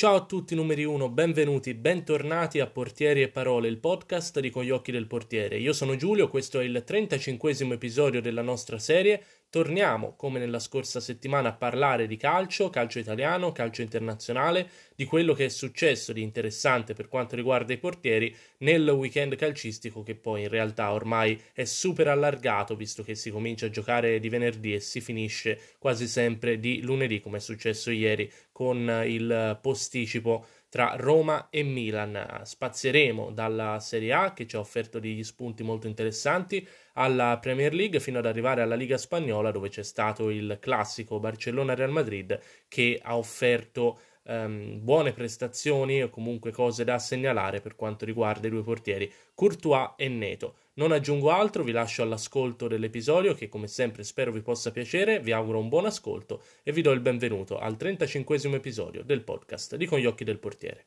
Ciao a tutti numeri 1, benvenuti, bentornati a Portieri e Parole, il podcast di Con gli occhi del portiere. Io sono Giulio, questo è il 35 episodio della nostra serie. Torniamo, come nella scorsa settimana, a parlare di calcio, calcio italiano, calcio internazionale, di quello che è successo di interessante per quanto riguarda i portieri nel weekend calcistico che poi in realtà ormai è super allargato visto che si comincia a giocare di venerdì e si finisce quasi sempre di lunedì come è successo ieri con il posticipo tra Roma e Milan. Spazieremo dalla Serie A che ci ha offerto degli spunti molto interessanti alla Premier League fino ad arrivare alla Liga Spagnola dove c'è stato il classico Barcellona-Real Madrid che ha offerto um, buone prestazioni o comunque cose da segnalare per quanto riguarda i due portieri Courtois e Neto. Non aggiungo altro, vi lascio all'ascolto dell'episodio che come sempre spero vi possa piacere, vi auguro un buon ascolto e vi do il benvenuto al 35 episodio del podcast di Con gli occhi del portiere.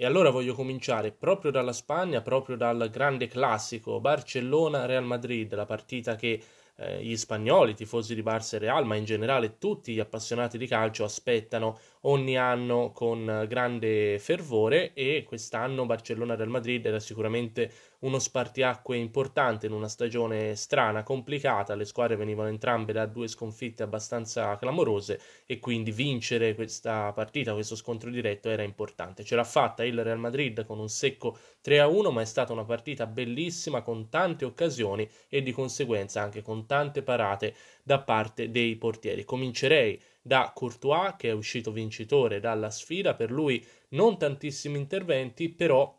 E allora voglio cominciare proprio dalla Spagna, proprio dal grande classico Barcellona-Real Madrid, la partita che eh, gli spagnoli, i tifosi di Barça e Real, ma in generale tutti gli appassionati di calcio aspettano ogni anno con grande fervore e quest'anno Barcellona-Real Madrid era sicuramente uno spartiacque importante in una stagione strana, complicata, le squadre venivano entrambe da due sconfitte abbastanza clamorose e quindi vincere questa partita, questo scontro diretto era importante. Ce l'ha fatta il Real Madrid con un secco 3-1, ma è stata una partita bellissima con tante occasioni e di conseguenza anche con tante parate da parte dei portieri. Comincerei da Courtois che è uscito vincitore dalla sfida, per lui non tantissimi interventi, però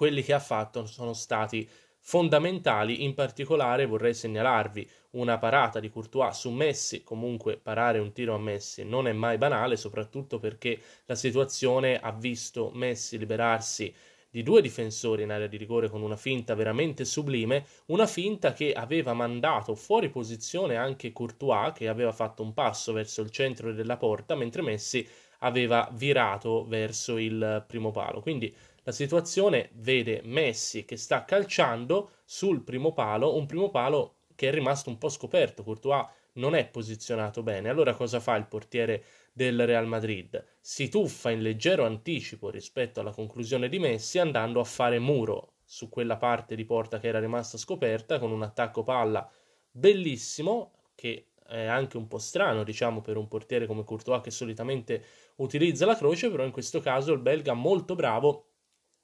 quelli che ha fatto sono stati fondamentali, in particolare vorrei segnalarvi una parata di Courtois su Messi, comunque parare un tiro a Messi non è mai banale, soprattutto perché la situazione ha visto Messi liberarsi di due difensori in area di rigore con una finta veramente sublime, una finta che aveva mandato fuori posizione anche Courtois che aveva fatto un passo verso il centro della porta mentre Messi aveva virato verso il primo palo. Quindi la situazione vede Messi che sta calciando sul primo palo, un primo palo che è rimasto un po' scoperto. Courtois non è posizionato bene. Allora cosa fa il portiere del Real Madrid? Si tuffa in leggero anticipo rispetto alla conclusione di Messi andando a fare muro su quella parte di porta che era rimasta scoperta con un attacco palla bellissimo che è anche un po' strano, diciamo, per un portiere come Courtois che solitamente utilizza la croce, però in questo caso il belga molto bravo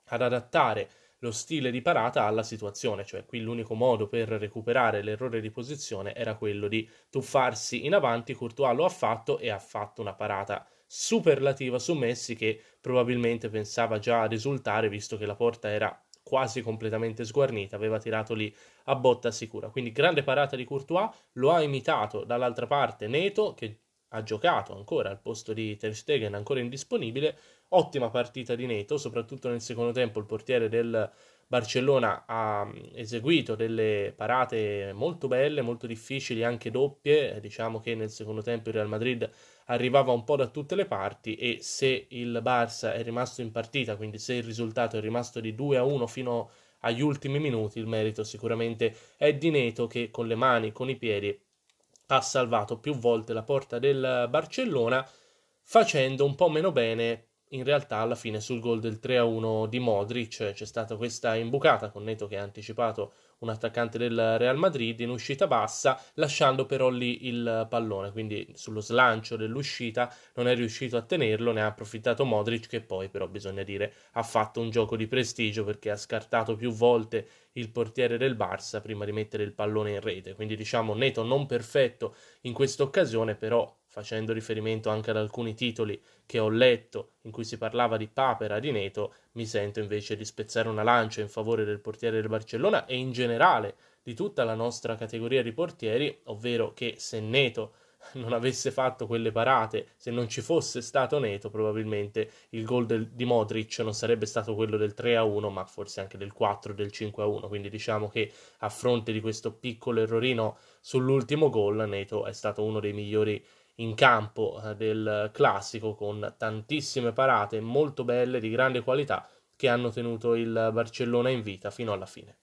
ad adattare lo stile di parata alla situazione, cioè qui l'unico modo per recuperare l'errore di posizione era quello di tuffarsi in avanti, Courtois lo ha fatto e ha fatto una parata superlativa su Messi che probabilmente pensava già a risultare visto che la porta era quasi completamente sguarnita, aveva tirato lì a botta sicura. Quindi grande parata di Courtois, lo ha imitato dall'altra parte Neto che ha giocato ancora al posto di Ter Stegen ancora indisponibile ottima partita di Neto, soprattutto nel secondo tempo il portiere del Barcellona ha mm, eseguito delle parate molto belle, molto difficili, anche doppie, diciamo che nel secondo tempo il Real Madrid arrivava un po' da tutte le parti e se il Barça è rimasto in partita, quindi se il risultato è rimasto di 2 a 1 fino agli ultimi minuti, il merito sicuramente è di Neto che con le mani, con i piedi ha salvato più volte la porta del Barcellona facendo un po' meno bene in realtà alla fine sul gol del 3-1 di Modric c'è stata questa imbucata con Neto che ha anticipato un attaccante del Real Madrid in uscita bassa, lasciando però lì il pallone, quindi sullo slancio dell'uscita non è riuscito a tenerlo, ne ha approfittato Modric che poi però bisogna dire ha fatto un gioco di prestigio perché ha scartato più volte il portiere del Barça prima di mettere il pallone in rete, quindi diciamo Neto non perfetto in questa occasione, però facendo riferimento anche ad alcuni titoli che ho letto in cui si parlava di papera di Neto, mi sento invece di spezzare una lancia in favore del portiere del Barcellona e in generale di tutta la nostra categoria di portieri, ovvero che se Neto non avesse fatto quelle parate, se non ci fosse stato Neto, probabilmente il gol del, di Modric non sarebbe stato quello del 3-1, ma forse anche del 4 del 5-1. Quindi diciamo che a fronte di questo piccolo errorino sull'ultimo gol, Neto è stato uno dei migliori in campo eh, del classico con tantissime parate molto belle di grande qualità che hanno tenuto il Barcellona in vita fino alla fine.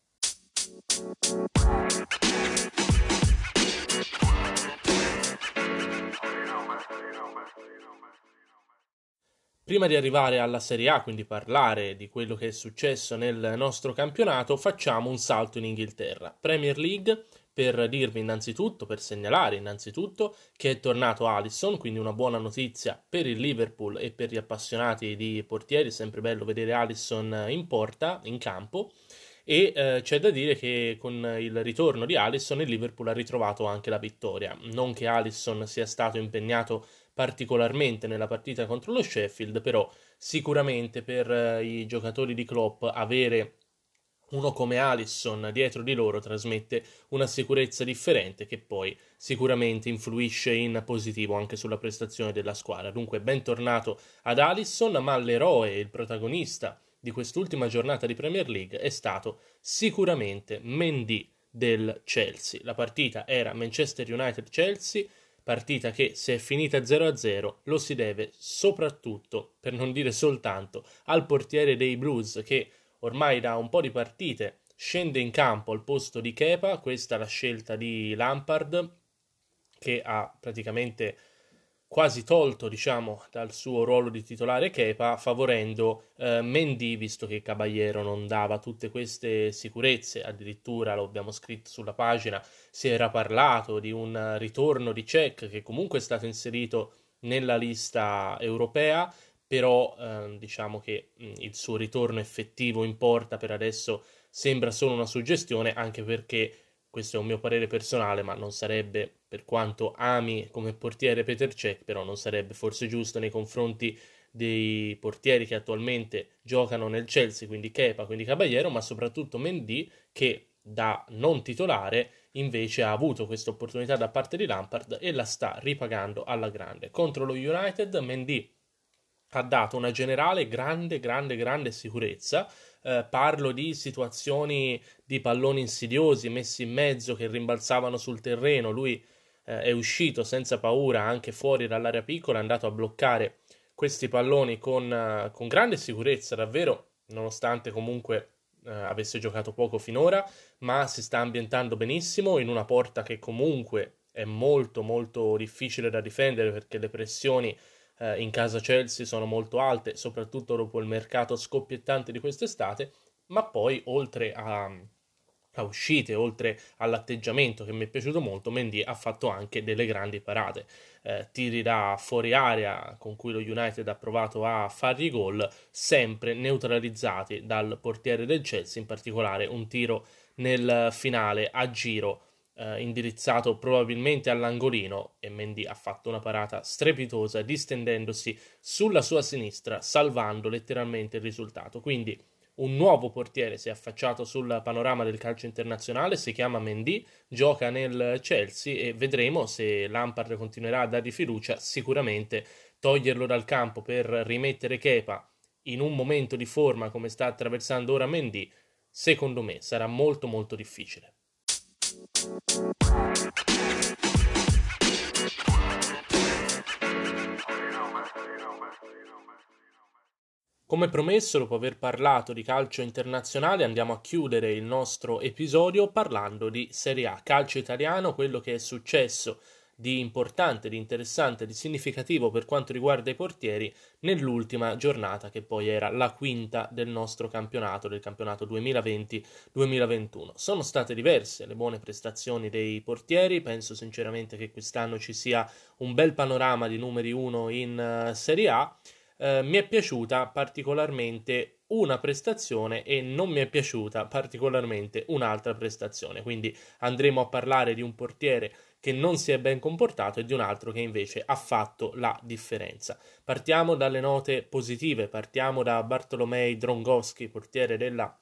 Prima di arrivare alla Serie A, quindi parlare di quello che è successo nel nostro campionato, facciamo un salto in Inghilterra. Premier League, per dirvi innanzitutto, per segnalare innanzitutto che è tornato Alisson, quindi una buona notizia per il Liverpool e per gli appassionati di portieri, è sempre bello vedere Alisson in porta, in campo. E eh, c'è da dire che con il ritorno di Alisson il Liverpool ha ritrovato anche la vittoria. Non che Alisson sia stato impegnato particolarmente nella partita contro lo Sheffield, però sicuramente per eh, i giocatori di Klopp avere uno come Alisson dietro di loro trasmette una sicurezza differente che poi sicuramente influisce in positivo anche sulla prestazione della squadra. Dunque bentornato ad Alisson, ma l'eroe, il protagonista di quest'ultima giornata di Premier League è stato sicuramente Mendy del Chelsea. La partita era Manchester United-Chelsea partita che se è finita 0-0 lo si deve soprattutto, per non dire soltanto, al portiere dei Blues che ormai da un po' di partite scende in campo al posto di Kepa, questa è la scelta di Lampard che ha praticamente quasi tolto diciamo, dal suo ruolo di titolare Kepa, favorendo eh, Mendy, visto che Caballero non dava tutte queste sicurezze, addirittura lo abbiamo scritto sulla pagina, si era parlato di un ritorno di Cech che comunque è stato inserito nella lista europea, però eh, diciamo che mh, il suo ritorno effettivo in porta per adesso sembra solo una suggestione, anche perché questo è un mio parere personale, ma non sarebbe, per quanto ami come portiere Peter Cech, però non sarebbe forse giusto nei confronti dei portieri che attualmente giocano nel Chelsea, quindi Kepa, quindi Caballero, ma soprattutto Mendy che da non titolare invece ha avuto questa opportunità da parte di Lampard e la sta ripagando alla grande. Contro lo United Mendy ha dato una generale grande, grande, grande sicurezza. Eh, parlo di situazioni di palloni insidiosi messi in mezzo che rimbalzavano sul terreno. Lui eh, è uscito senza paura anche fuori dall'area piccola, è andato a bloccare questi palloni con, uh, con grande sicurezza, davvero, nonostante comunque uh, avesse giocato poco finora, ma si sta ambientando benissimo in una porta che comunque è molto molto difficile da difendere perché le pressioni eh, in casa Chelsea sono molto alte, soprattutto dopo il mercato scoppiettante di quest'estate, ma poi oltre a, a uscite, oltre all'atteggiamento che mi è piaciuto molto, Mendy ha fatto anche delle grandi parate. Eh, tiri da fuori area con cui lo United ha provato a fargli gol, sempre neutralizzati dal portiere del Chelsea, in particolare un tiro nel finale a giro eh, indirizzato probabilmente all'angolino e Mendy ha fatto una parata strepitosa distendendosi sulla sua sinistra salvando letteralmente il risultato quindi un nuovo portiere si è affacciato sul panorama del calcio internazionale, si chiama Mendy, gioca nel Chelsea e vedremo se Lampard continuerà a dargli fiducia, sicuramente toglierlo dal campo per rimettere Kepa in un momento di forma come sta attraversando ora Mendy, secondo me sarà molto molto difficile. Come promesso, dopo aver parlato di calcio internazionale, andiamo a chiudere il nostro episodio parlando di Serie A, calcio italiano, quello che è successo di importante, di interessante, di significativo per quanto riguarda i portieri nell'ultima giornata che poi era la quinta del nostro campionato, del campionato 2020-2021. Sono state diverse le buone prestazioni dei portieri, penso sinceramente che quest'anno ci sia un bel panorama di numeri 1 in uh, Serie A. Uh, mi è piaciuta particolarmente una prestazione e non mi è piaciuta particolarmente un'altra prestazione. Quindi andremo a parlare di un portiere che non si è ben comportato e di un altro che invece ha fatto la differenza. Partiamo dalle note positive, partiamo da Bartolomei Drongowski, portiere della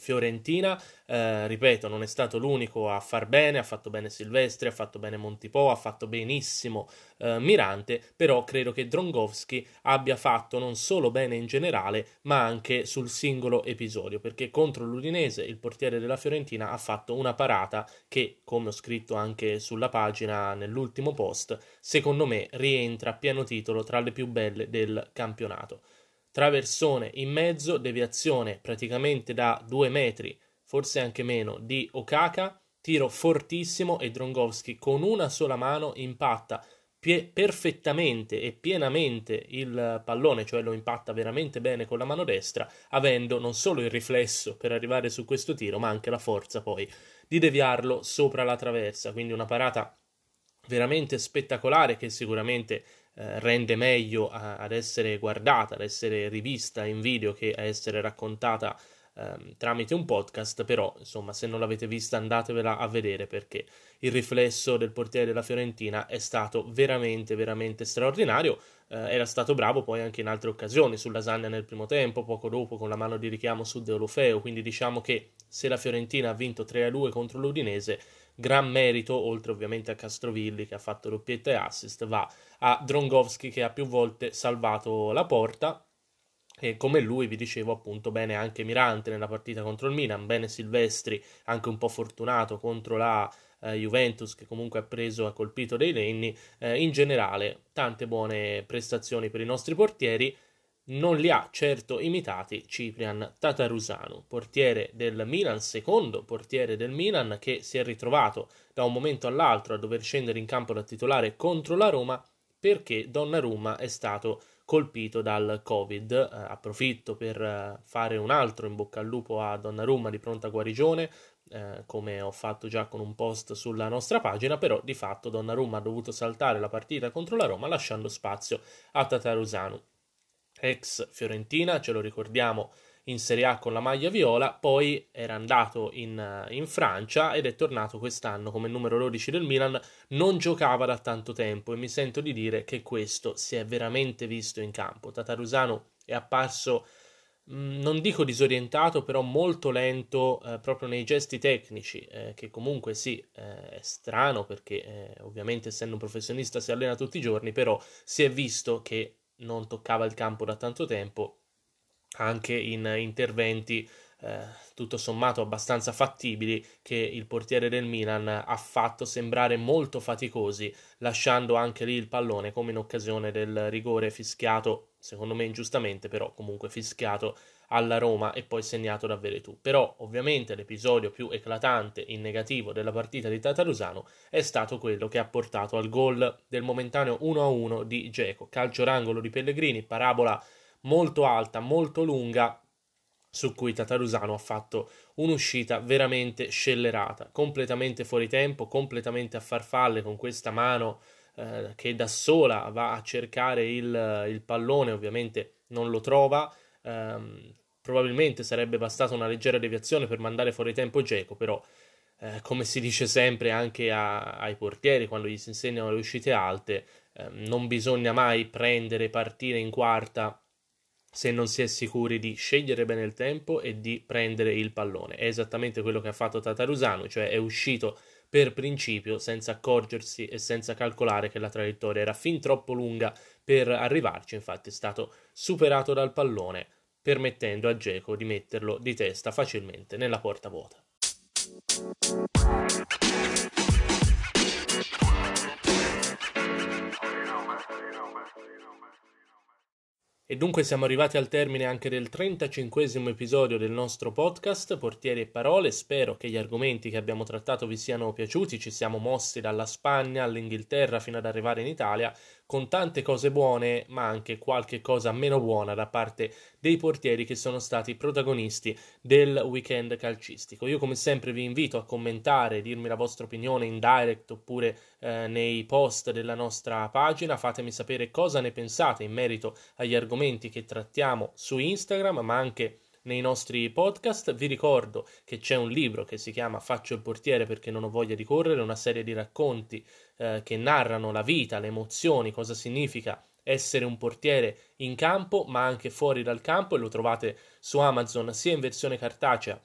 Fiorentina, eh, ripeto, non è stato l'unico a far bene, ha fatto bene Silvestri, ha fatto bene Montipò, ha fatto benissimo eh, Mirante, però credo che Drongowski abbia fatto non solo bene in generale, ma anche sul singolo episodio, perché contro l'Udinese il portiere della Fiorentina ha fatto una parata che, come ho scritto anche sulla pagina nell'ultimo post, secondo me rientra a pieno titolo tra le più belle del campionato traversone in mezzo, deviazione praticamente da due metri forse anche meno, di Okaka, tiro fortissimo e Drongowski con una sola mano impatta pie- perfettamente e pienamente il pallone, cioè lo impatta veramente bene con la mano destra, avendo non solo il riflesso per arrivare su questo tiro, ma anche la forza poi di deviarlo sopra la traversa, quindi una parata veramente spettacolare che sicuramente rende meglio a, ad essere guardata, ad essere rivista in video che a essere raccontata ehm, tramite un podcast, però insomma se non l'avete vista andatevela a vedere perché il riflesso del portiere della Fiorentina è stato veramente veramente straordinario, eh, era stato bravo poi anche in altre occasioni, su Lasagna nel primo tempo, poco dopo con la mano di richiamo su Deolofeo, quindi diciamo che se la Fiorentina ha vinto 3-2 contro l'Udinese gran merito, oltre ovviamente a Castrovilli che ha fatto doppietta e assist, va a Drongowski che ha più volte salvato la porta. E come lui vi dicevo appunto bene anche Mirante nella partita contro il Milan, bene Silvestri anche un po' fortunato contro la eh, Juventus che comunque ha preso, ha colpito dei legni, eh, in generale tante buone prestazioni per i nostri portieri, non li ha certo imitati Ciprian Tatarusanu, portiere del Milan, secondo portiere del Milan che si è ritrovato da un momento all'altro a dover scendere in campo da titolare contro la Roma perché Donnarumma è stato colpito dal Covid. Eh, approfitto per eh, fare un altro in bocca al lupo a Donnarumma di pronta guarigione, eh, come ho fatto già con un post sulla nostra pagina, però di fatto Donnarumma ha dovuto saltare la partita contro la Roma lasciando spazio a Tatarusanu. Ex Fiorentina, ce lo ricordiamo, in Serie A con la maglia viola, poi era andato in, in, Francia ed è tornato quest'anno come numero 12 del Milan, non giocava da tanto tempo e mi sento di dire che questo si è veramente visto in campo. Tatarusano è apparso mm, non dico disorientato, però molto lento eh, proprio nei gesti tecnici, eh, che comunque sì, eh, è strano perché eh, ovviamente essendo un professionista si allena tutti i giorni, però si è visto che non toccava il campo da tanto tempo anche in interventi eh, tutto sommato abbastanza fattibili che il portiere del Milan ha fatto sembrare molto faticosi, lasciando anche lì il pallone come in occasione del rigore fischiato, secondo me ingiustamente, però comunque fischiato alla Roma e poi segnato da Veretù. Però ovviamente l'episodio più eclatante in negativo della partita di Tatarusano è stato quello che ha portato al gol del momentaneo 1-1 di Geco, calcio d'angolo di Pellegrini, parabola molto alta, molto lunga, su cui Tatarusano ha fatto un'uscita veramente scellerata, completamente fuori tempo, completamente a farfalle con questa mano eh, che da sola va a cercare il, il pallone, ovviamente non lo trova. Ehm, probabilmente sarebbe bastata una leggera deviazione per mandare fuori tempo Geco, però eh, come si dice sempre anche a, ai portieri quando gli si insegnano le uscite alte, eh, non bisogna mai prendere partire in quarta se non si è sicuri di scegliere bene il tempo e di prendere il pallone. È esattamente quello che ha fatto Tatarusano, cioè è uscito per principio senza accorgersi e senza calcolare che la traiettoria era fin troppo lunga per arrivarci, infatti è stato superato dal pallone, permettendo a Geco di metterlo di testa facilmente nella porta vuota. E dunque siamo arrivati al termine anche del 35 episodio del nostro podcast Portieri e Parole. Spero che gli argomenti che abbiamo trattato vi siano piaciuti. Ci siamo mossi dalla Spagna all'Inghilterra fino ad arrivare in Italia con tante cose buone, ma anche qualche cosa meno buona da parte dei portieri che sono stati protagonisti del weekend calcistico. Io come sempre vi invito a commentare, dirmi la vostra opinione in direct oppure eh, nei post della nostra pagina, fatemi sapere cosa ne pensate in merito agli argomenti che trattiamo su Instagram, ma anche nei nostri podcast. Vi ricordo che c'è un libro che si chiama Faccio il portiere perché non ho voglia di correre, una serie di racconti eh, che narrano la vita, le emozioni, cosa significa essere un portiere in campo ma anche fuori dal campo e lo trovate su Amazon sia in versione cartacea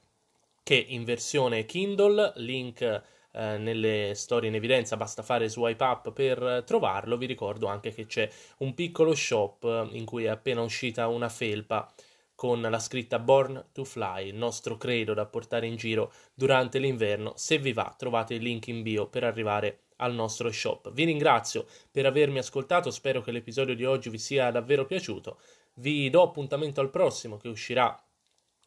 che in versione Kindle, link eh, nelle storie in evidenza, basta fare swipe up per trovarlo. Vi ricordo anche che c'è un piccolo shop eh, in cui è appena uscita una felpa con la scritta Born to Fly, il nostro credo da portare in giro durante l'inverno. Se vi va, trovate il link in bio per arrivare al nostro shop. Vi ringrazio per avermi ascoltato, spero che l'episodio di oggi vi sia davvero piaciuto. Vi do appuntamento al prossimo che uscirà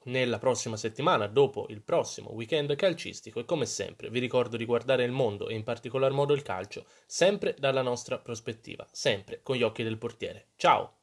nella prossima settimana, dopo il prossimo weekend calcistico e come sempre vi ricordo di guardare il mondo e in particolar modo il calcio sempre dalla nostra prospettiva, sempre con gli occhi del portiere. Ciao!